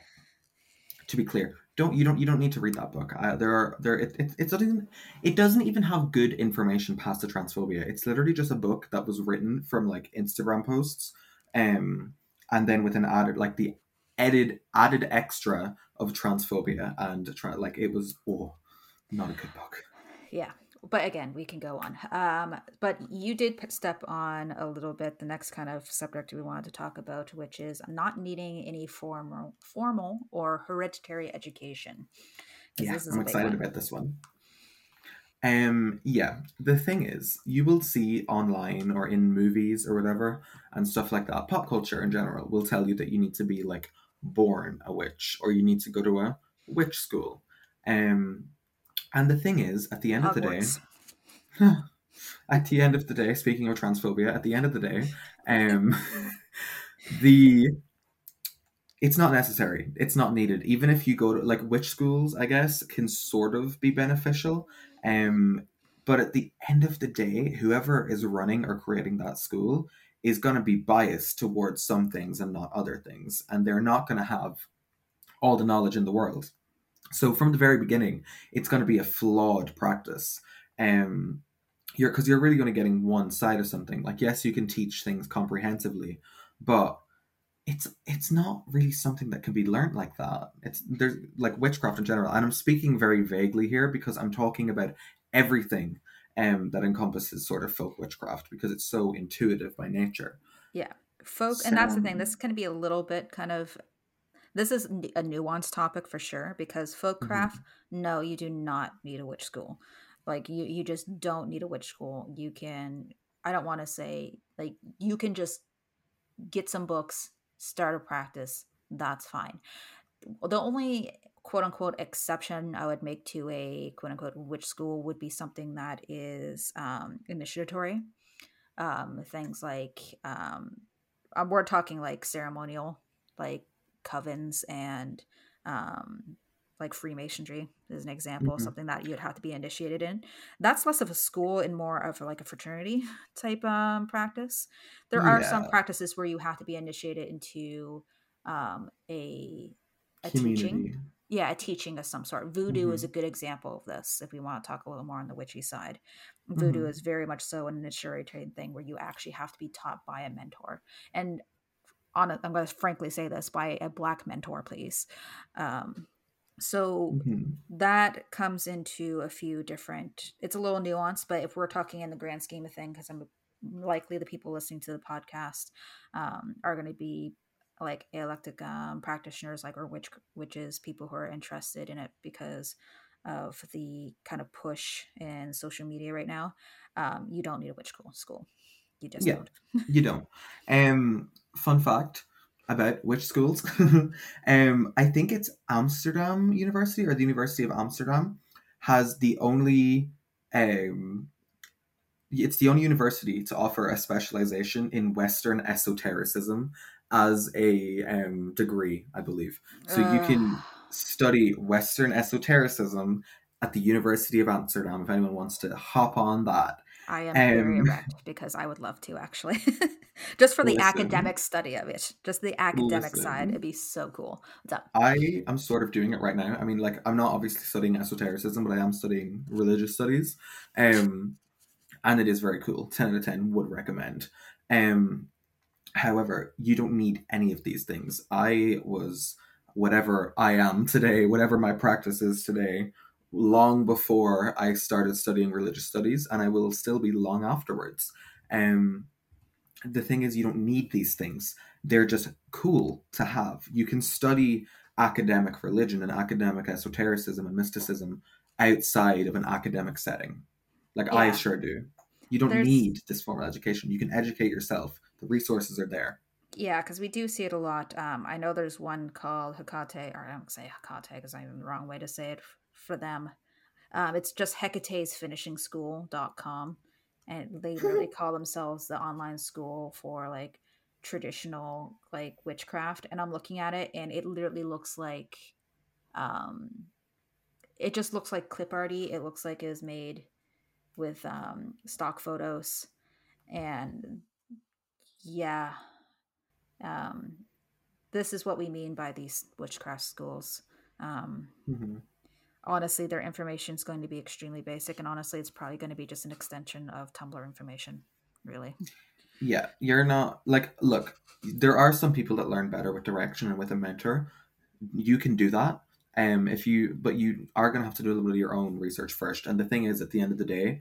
Speaker 2: To be clear, don't you don't you don't need to read that book. Uh, there are there it, it it doesn't even, it doesn't even have good information past the transphobia. It's literally just a book that was written from like Instagram posts, um, and then with an added like the added added extra of transphobia and tra- like it was oh not a good book.
Speaker 1: Yeah. But again, we can go on. Um, but you did step on a little bit the next kind of subject we wanted to talk about, which is not needing any formal, formal or hereditary education.
Speaker 2: Yeah, I'm excited
Speaker 1: one.
Speaker 2: about this one. Um, yeah, the thing is, you will see online or in movies or whatever and stuff like that. Pop culture in general will tell you that you need to be like born a witch or you need to go to a witch school. Um, and the thing is, at the end of the day, at the end of the day, speaking of transphobia, at the end of the day, um, the it's not necessary. It's not needed. Even if you go to like witch schools, I guess can sort of be beneficial. Um, but at the end of the day, whoever is running or creating that school is going to be biased towards some things and not other things, and they're not going to have all the knowledge in the world. So from the very beginning, it's going to be a flawed practice. Um, you're because you're really going to getting one side of something. Like yes, you can teach things comprehensively, but it's it's not really something that can be learned like that. It's there's like witchcraft in general, and I'm speaking very vaguely here because I'm talking about everything um that encompasses sort of folk witchcraft because it's so intuitive by nature.
Speaker 1: Yeah. Folk, and that's the thing. This can be a little bit kind of. This is a nuanced topic for sure because folk craft, no, you do not need a witch school. Like you, you just don't need a witch school. You can. I don't want to say like you can just get some books, start a practice. That's fine. The only quote unquote exception I would make to a quote unquote witch school would be something that is um, initiatory. Um, things like um, uh, we're talking like ceremonial, like covens and um, like Freemasonry is an example
Speaker 2: Mhm.
Speaker 1: something that you'd have to be initiated in. That's less of a school and more of like a fraternity type um, practice. There are some practices where you have to be initiated into um, a a teaching yeah a teaching of some sort voodoo is a good example of this if we want to talk a little more on the witchy side voodoo
Speaker 2: Mhm.
Speaker 1: is very much so an initiatory thing where you actually have to be taught by a mentor and on a, i'm going to frankly say this by a black mentor please um, so
Speaker 2: Mhm.
Speaker 1: that comes into a few different it's a little nuanced but if we're talking in the grand scheme of thing because i'm likely the people listening to the podcast um, are going to be like eclectic um, practitioners, like or witch witches, people who are interested in it because of the kind of push in social media right now. Um, you don't need a witch school. You just
Speaker 2: yeah,
Speaker 1: don't.
Speaker 2: you don't. Um, fun fact about which schools. um, I think it's Amsterdam University or the University of Amsterdam has the only um it's the only university to offer a specialization in Western esotericism as a um, degree, I believe. So uh. you can study Western esotericism at the University of Amsterdam if anyone wants to hop on that.
Speaker 1: I am um, very erect because I would love to actually. just for the listen, academic study of it. Just the academic listen, side. It'd be so cool. What's up?
Speaker 2: I am sort of doing it right now. I mean, like I'm not obviously studying esotericism, but I am studying religious studies. Um and it is very cool. 10 out of 10 would recommend. Um however, you don't need any of these things. I was whatever I am today, whatever my practice is today, long before I started studying religious studies, and I will still be long afterwards. Um, the thing is, you don't need these things. They're just cool to have. You can study academic religion and academic esotericism and mysticism outside of an academic setting. Like yeah. I sure do. You don't There's... need this formal education. You can educate yourself. The resources are there.
Speaker 1: Yeah, because we do see it a lot. Um, I know there's one called Hecate, or I don't say Hecate because I'm the wrong way to say it for them. Um, it's just Hecate's Finishing School.com. And they literally call themselves the online school for like traditional like witchcraft. And I'm looking at it and it literally looks like um it just looks like clip arty. It looks like it was made with um stock photos. And yeah. Um this is what we mean by these witchcraft schools. Um, mm-hmm honestly their information is going to be extremely basic and honestly it's probably going to be just an extension of tumblr information really.
Speaker 2: Yeah you're not like look there are some people that learn better with direction and with a mentor. You can do that um if you but you are going to have to do a little bit of your own research first and the thing is at the end of the day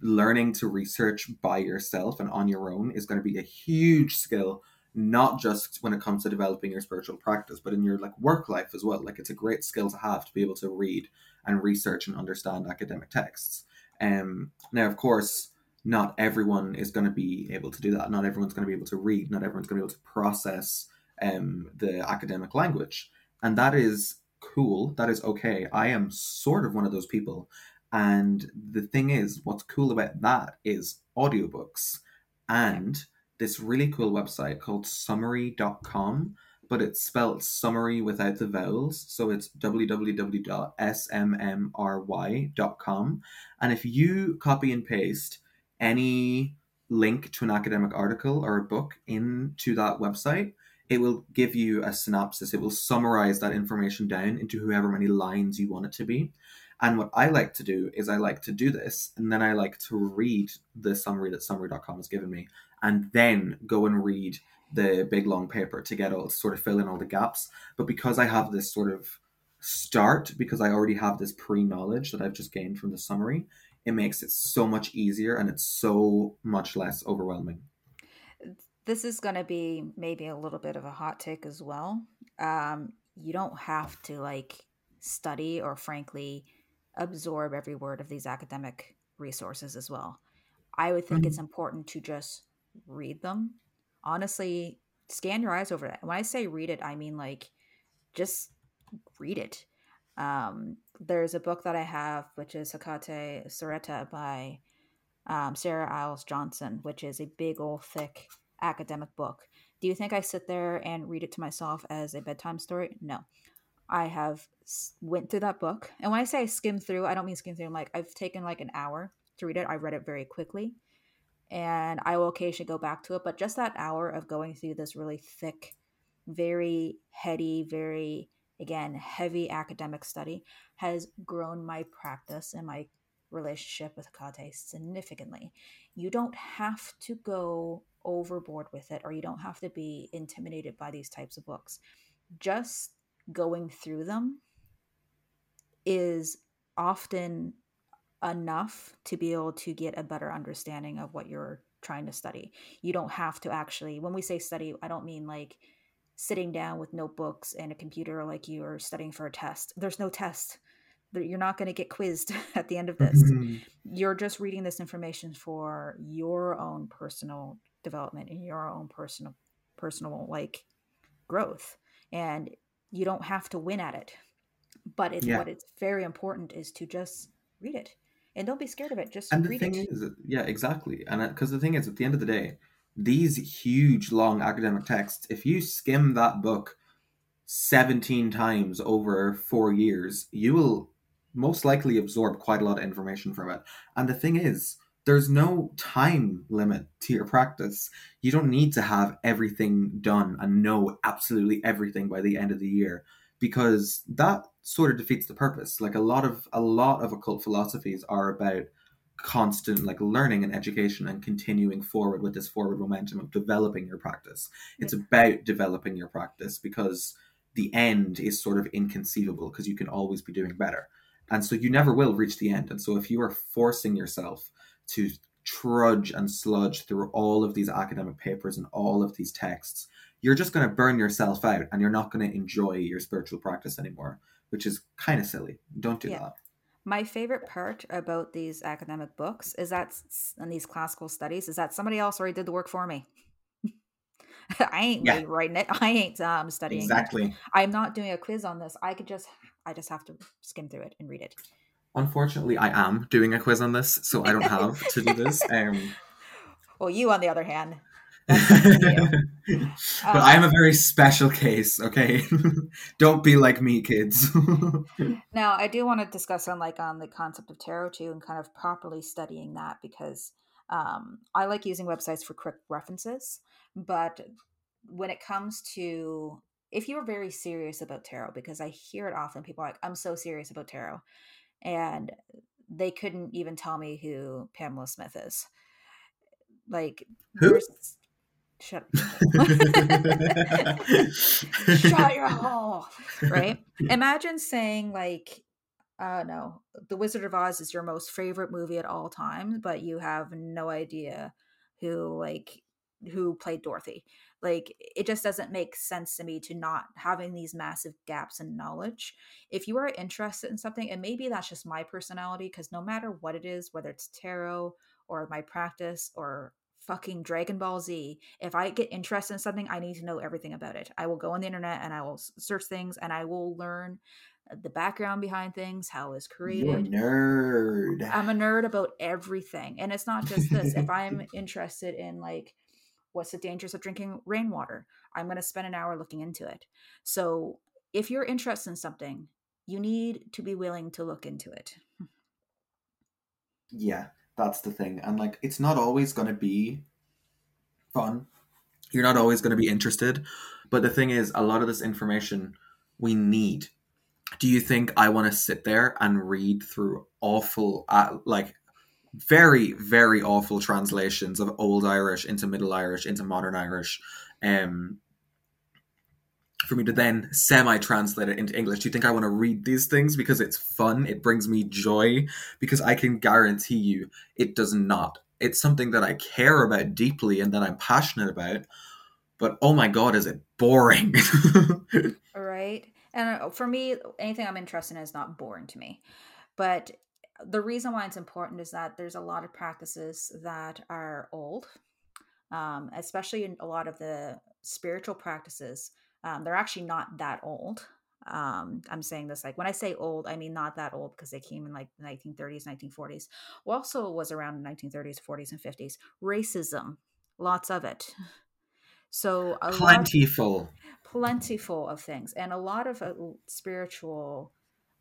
Speaker 2: learning to research by yourself and on your own is going to be a huge skill not just when it comes to developing your spiritual practice, but in your like work life as well. Like it's a great skill to have to be able to read and research and understand academic texts. Um, now, of course, not everyone is going to be able to do that. Not everyone's going to be able to read. Not everyone's going to be able to process um, the academic language, and that is cool. That is okay. I am sort of one of those people. And the thing is, what's cool about that is audiobooks and this really cool website called summary.com, but it's spelled summary without the vowels. So it's www.smmry.com. And if you copy and paste any link to an academic article or a book into that website, it will give you a synopsis. It will summarize that information down into however many lines you want it to be. And what I like to do is I like to do this and then I like to read the summary that summary.com has given me and then go and read the big long paper to get all sort of fill in all the gaps. But because I have this sort of start, because I already have this pre knowledge that I've just gained from the summary, it makes it so much easier and it's so much less overwhelming.
Speaker 1: This is going to be maybe a little bit of a hot take as well. Um, you don't have to like study or frankly absorb every word of these academic resources as well. I would think mm-hmm. it's important to just read them. Honestly, scan your eyes over it. When I say read it, I mean like just read it. Um, there's a book that I have, which is Hecate Soteira by um, Sarah Iles Johnston, which is a big old thick academic book. Do you think I sit there and read it to myself as a bedtime story? No. I have went through that book, and when I say skim through, I don't mean skim through. I'm like I've taken like an hour to read it. I read it very quickly, and I will occasionally go back to it. But just that hour of going through this really thick, very heady, very again heavy academic study has grown my practice and my relationship with Hecate significantly. You don't have to go overboard with it, or you don't have to be intimidated by these types of books. Just going through them is often enough to be able to get a better understanding of what you're trying to study. You don't have to actually, when we say study, I don't mean like sitting down with notebooks and a computer like you are studying for a test. There's no test. You're not going to get quizzed at the end of this. Mm-hmm. You're just reading this information for your own personal development and your own personal personal like growth. And you don't have to win at it. But it's yeah. what it's very important is to just read it and don't be scared of it. Just
Speaker 2: and the thing
Speaker 1: it.
Speaker 2: is, yeah, exactly. And uh, because the thing is, at the end of the day, these huge, long academic texts, if you skim that book 17 times over four years, you will most likely absorb quite a lot of information from it. And the thing is, there's no time limit to your practice. You don't need to have everything done and know absolutely everything by the end of the year because that sort of defeats the purpose. Like a lot of a lot of occult philosophies are about constant like learning and education and continuing forward with this forward momentum of developing your practice. It's about developing your practice because the end is sort of inconceivable because you can always be doing better. And so you never will reach the end. And so if you are forcing yourself to trudge and sludge through all of these academic papers and all of these texts, you're just going to burn yourself out and you're not going to enjoy your spiritual practice anymore, which is kind of silly. Don't do yeah. that.
Speaker 1: My favorite part about these academic books is that, and these classical studies, is that somebody else already did the work for me. I ain't yeah. writing it. I ain't um, studying.
Speaker 2: Exactly.
Speaker 1: It. I'm not doing a quiz on this. I could just, I just have to skim through it and read it.
Speaker 2: Unfortunately, I am doing a quiz on this, so I don't have to do this. Um,
Speaker 1: well, you, on the other hand,
Speaker 2: but um, I am a very special case, okay? Don't be like me, kids.
Speaker 1: now, I do want to discuss on like on the concept of tarot too, and kind of properly studying that because um, I like using websites for quick references. But when it comes to if you're very serious about tarot, because I hear it often, people are like, "I'm so serious about tarot," and they couldn't even tell me who Pamela Smith is. Like,
Speaker 2: who?
Speaker 1: Shut shut your hole right? Imagine saying like uh no the wizard of oz is your most favorite movie at all times but you have no idea who like who played dorothy. Like it just doesn't make sense to me to not having these massive gaps in knowledge. If you are interested in something and maybe that's just my personality because no matter what it is whether it's tarot or my practice or fucking Dragon Ball Z. If I get interested in something, I need to know everything about it. I will go on the internet and I will search things and I will learn uh, the background behind things, how it's created.
Speaker 2: Nerd.
Speaker 1: I'm a nerd about everything. And it's not just this. if I'm interested in like what's the dangers of drinking rainwater, I'm going to spend an hour looking into it. So if you're interested in something, you need to be willing to look into it.
Speaker 2: Yeah. That's the thing. And like it's not always going to be fun. You're not always going to be interested. But the thing is, a lot of this information we need. Do you think I want to sit there and read through awful, uh, like very, very awful translations of Old Irish into Middle Irish into Modern Irish, um, for me to then semi translate it into English. Do you think I want to read these things because it's fun? It brings me joy? Because I can guarantee you it does not. It's something that I care about deeply and that I'm passionate about. But oh my God, is it boring?
Speaker 1: right. And uh, for me, anything I'm interested in is not boring to me. But the reason why it's important is that there's a lot of practices that are old, um, especially in a lot of the spiritual practices um, they're actually not that old. Um, I'm saying this like when I say old, I mean not that old because they came in like the 1930s, 1940s. Also was around the 1930s, 40s, and 50s. Racism, lots of it. So
Speaker 2: plentiful,
Speaker 1: plentiful of things, and a lot of uh, spiritual,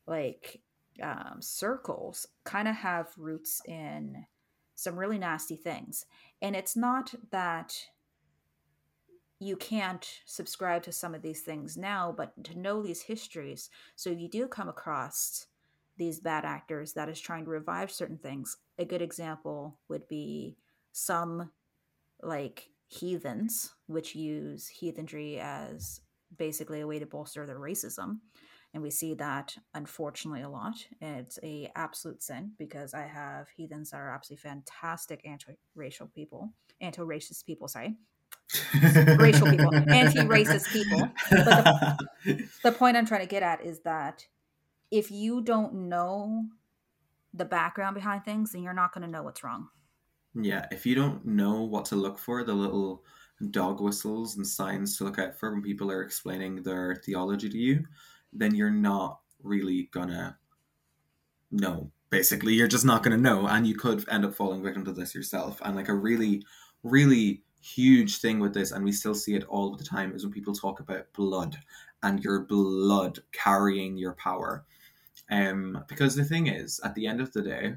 Speaker 1: like um, circles, kind of have roots in some really nasty things. And it's not that you can't subscribe to some of these things now, but to know these histories. So if you do come across these bad actors that is trying to revive certain things, a good example would be some like heathens, which use heathenry as basically a way to bolster their racism. And we see that unfortunately a lot. It's a absolute sin because I have heathens that are absolutely fantastic anti-racial people anti-racist people sorry racial people anti-racist people. But the, the point i'm trying to get at is that if you don't know the background behind things then you're not going to know what's wrong.
Speaker 2: Yeah if you don't know what to look for the little dog whistles and signs to look out for when people are explaining their theology to you then you're not really gonna know. Basically you're just not going to know and you could end up falling victim to this yourself. And like a really really huge thing with this and we still see it all the time is when people talk about blood and your blood carrying your power. Um because the thing is at the end of the day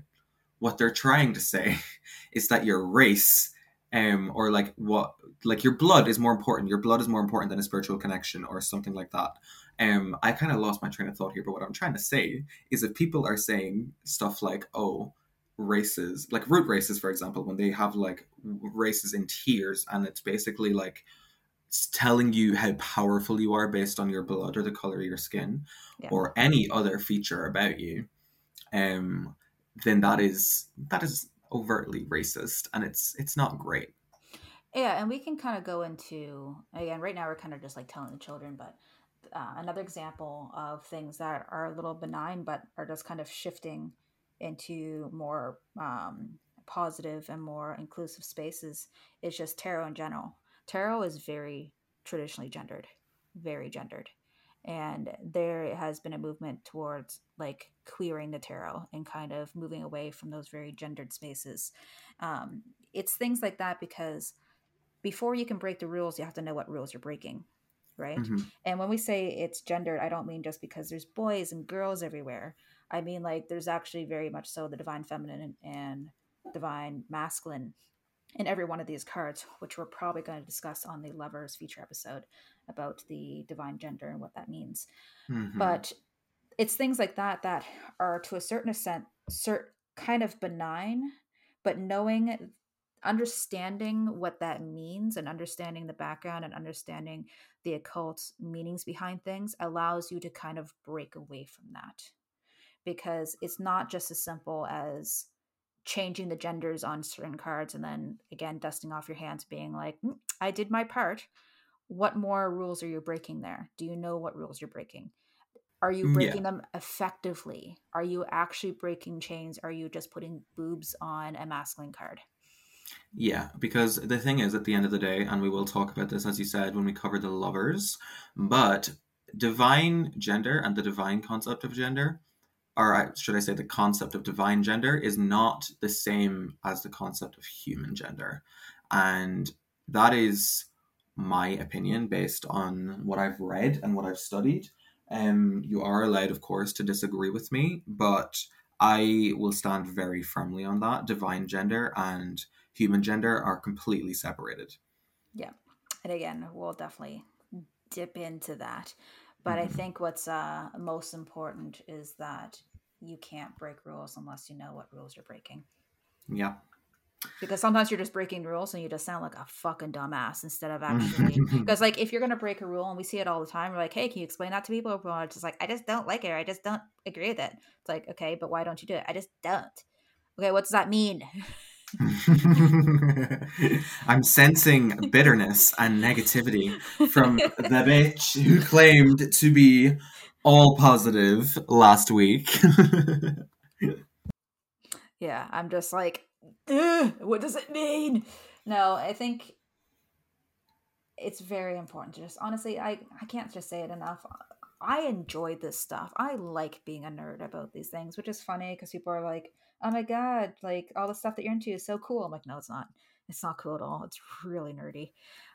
Speaker 2: what they're trying to say is that your race um or like what like your blood is more important. Your blood is more important than a spiritual connection or something like that. Um, I kind of lost my train of thought here, but what I'm trying to say is that people are saying stuff like, oh, races, like root races, for example, when they have like races in tiers and it's basically like it's telling you how powerful you are based on your blood or the color of your skin yeah. or any other feature about you, um, then that is that is overtly racist and it's it's not great.
Speaker 1: Yeah, and we can kind of go into again right now we're kind of just like telling the children, but uh, another example of things that are a little benign but are just kind of shifting into more um, positive and more inclusive spaces is just tarot in general. Tarot is very traditionally gendered, very gendered. And there has been a movement towards like queering the tarot and kind of moving away from those very gendered spaces. Um, it's things like that because before you can break the rules, you have to know what rules you're breaking right? Mm-hmm. And when we say it's gendered, I don't mean just because there's boys and girls everywhere. I mean like there's actually very much so the divine feminine and, and divine masculine in every one of these cards, which we're probably going to discuss on the lovers feature episode about the divine gender and what that means. Mm-hmm. But it's things like that that are to a certain extent cert kind of benign, but knowing understanding what that means and understanding the background and understanding the occult meanings behind things allows you to kind of break away from that because it's not just as simple as changing the genders on certain cards and then again dusting off your hands being like mm, i did my part. What more rules are you breaking there? Do you know what rules you're breaking? Are you breaking yeah. them effectively? Are you actually breaking chains? Are you just putting boobs on a masculine card?
Speaker 2: Yeah, because the thing is, at the end of the day, and we will talk about this, as you said, when we cover the lovers, but divine gender and the divine concept of gender, or should I say, the concept of divine gender, is not the same as the concept of human gender. And that is my opinion based on what I've read and what I've studied. Um, you are allowed, of course, to disagree with me, but I will stand very firmly on that. Divine gender and human gender are completely separated.
Speaker 1: Yeah. And again, we'll definitely dip into that. But mm-hmm. I think what's uh, most important is that you can't break rules unless you know what rules you're breaking.
Speaker 2: Yeah.
Speaker 1: Because sometimes you're just breaking rules and you just sound like a fucking dumbass instead of actually. Because, like, if you're going to break a rule, and we see it all the time, we're like, hey, can you explain that to people? People are just like, I just don't like it. I just don't agree with it. It's like, okay, but why don't you do it? I just don't. Okay, what does that mean?
Speaker 2: I'm sensing bitterness and negativity from the bitch who claimed to be all positive last week.
Speaker 1: yeah, I'm just like, what does it mean? No, I think it's very important to just honestly, I I can't just say it enough. I enjoy this stuff. I like being a nerd about these things, which is funny because people are like, oh my god, like all the stuff that you're into is so cool. I'm like, no, it's not. It's not cool at all. It's really nerdy.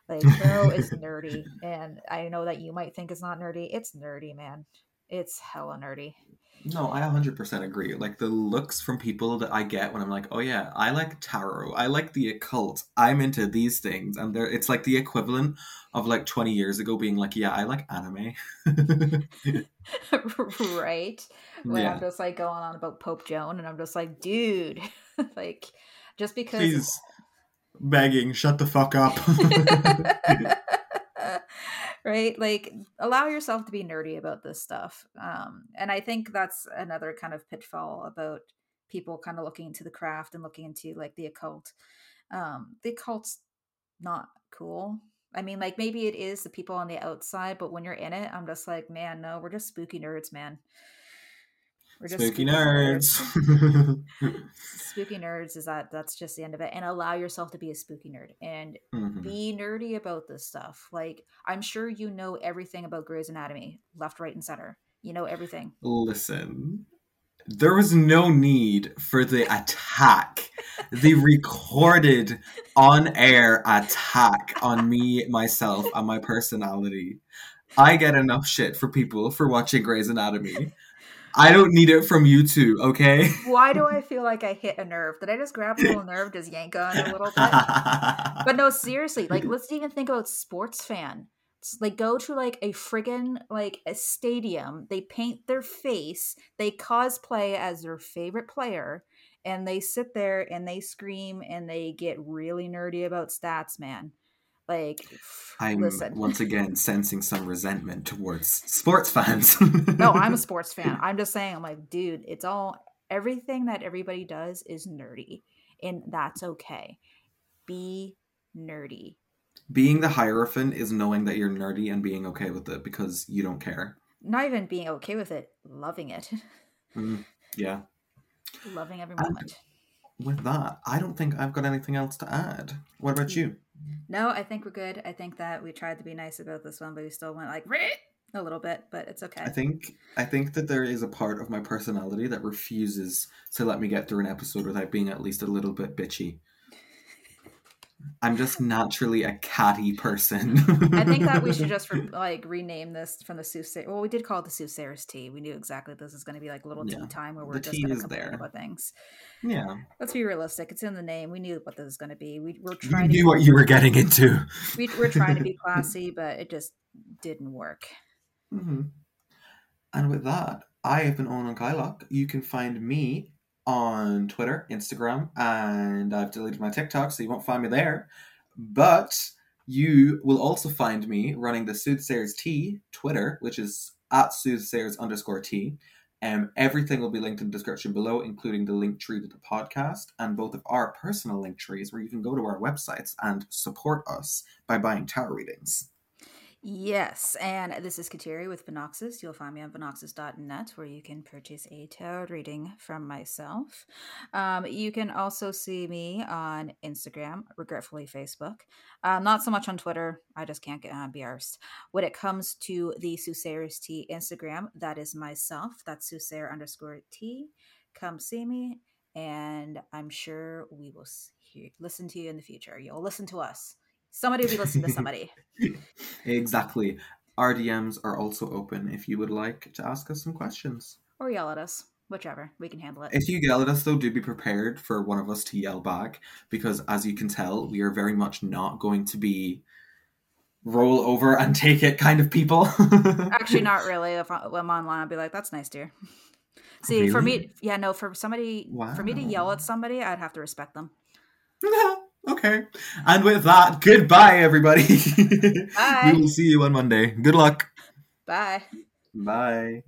Speaker 1: Like tarot is nerdy, and I know that you might think it's not nerdy. It's nerdy, man. It's hella nerdy.
Speaker 2: No, I 100% agree. Like the looks from people that I get when I'm like, "Oh yeah, I like tarot. I like the occult. I'm into these things." And there it's like the equivalent of like 20 years ago being like, "Yeah, I like anime."
Speaker 1: right. When yeah. I'm just like going on about Pope Joan and I'm just like, "Dude, like just because
Speaker 2: He's begging, shut the fuck up."
Speaker 1: right like allow yourself to be nerdy about this stuff um and i think that's another kind of pitfall about people kind of looking into the craft and looking into like the occult Um, the cult's not cool. I mean, like maybe it is the people on the outside, but when you're in it, I'm just like, man, no, we're just spooky nerds, man.
Speaker 2: We're just spooky, nerds. nerds.
Speaker 1: spooky nerds is that that's just the end of it. And allow yourself to be a spooky nerd and mm-hmm. be nerdy about this stuff. Like I'm sure you know everything about Grey's Anatomy, left, right, and center. You know everything.
Speaker 2: Listen, there was no need for the attack, the recorded on air attack on me, myself, and my personality. I get enough shit for people for watching Grey's Anatomy. I don't need it from you two, okay?
Speaker 1: Why do I feel like I hit a nerve? Did I just grab a little nerve, just yank on a little bit? but no, seriously, like let's even think about sports fan. Like go to like a friggin' like a stadium, they paint their face, they cosplay as their favorite player, and they sit there and they scream and they get really nerdy about stats, man. Like,
Speaker 2: I'm listen. once again sensing some resentment towards sports fans.
Speaker 1: no, I'm a sports fan. I'm just saying, I'm like, dude, it's all everything that everybody does is nerdy, and that's okay. Be nerdy.
Speaker 2: Being the hierophant is knowing that you're nerdy and being okay with it because you don't care.
Speaker 1: Not even being okay with it, loving it.
Speaker 2: Mm, yeah.
Speaker 1: Loving every moment.
Speaker 2: And with that, I don't think I've got anything else to add. What about you?
Speaker 1: No, I think we're good. I think that we tried to be nice about this one, but we still went like a little bit, but it's okay.
Speaker 2: I think I think that there is a part of my personality that refuses to let me get through an episode without being at least a little bit bitchy. I'm just naturally a catty person.
Speaker 1: I think that we should just re- like rename this from the Soothsayer. Well, we did call it the Soothsayer's tea. We knew exactly this is going to be like a little tea yeah. time where we're the just going to complain there. about things.
Speaker 2: Yeah.
Speaker 1: Let's be realistic. It's in the name. We knew what this is going to be. We were
Speaker 2: trying. You knew to, what you were getting into.
Speaker 1: We were trying to be classy, but it just didn't work.
Speaker 2: Mm-hmm. And with that, I have been Eóin Kylock. You can find me on Twitter, Instagram, and I've deleted my TikTok, so you won't find me there. But you will also find me running the Soothsayers Tea Twitter, which is at soothsayers underscore T. Um, everything will be linked in the description below, including the link tree to the podcast and both of our personal link trees where you can go to our websites and support us by buying tarot readings.
Speaker 1: Yes, and this is Kateri with Vinoxus. You'll find me on vinoxus.net where you can purchase a tarot reading from myself. Um, you can also see me on Instagram, regretfully Facebook. Um, not so much on Twitter. I just can't get uh, be arsed. When it comes to the Soothsayers T Instagram, that is myself. That's Soothsayer underscore T. Come see me, and I'm sure we will hear, listen to you in the future. You'll listen to us. Somebody will be listening to somebody.
Speaker 2: exactly. Our DMs are also open if you would like to ask us some questions.
Speaker 1: Or yell at us. Whichever. We can handle it.
Speaker 2: If you yell at us, though, do be prepared for one of us to yell back because, as you can tell, we are very much not going to be roll over and take it kind of people.
Speaker 1: Actually, not really. If I'm online, I'll be like, that's nice, dear. See, really? for me, yeah, no, for somebody, wow. for me to yell at somebody, I'd have to respect them.
Speaker 2: Okay. And with that, goodbye, everybody.
Speaker 1: Bye.
Speaker 2: we will see you on Monday. Good luck.
Speaker 1: Bye.
Speaker 2: Bye.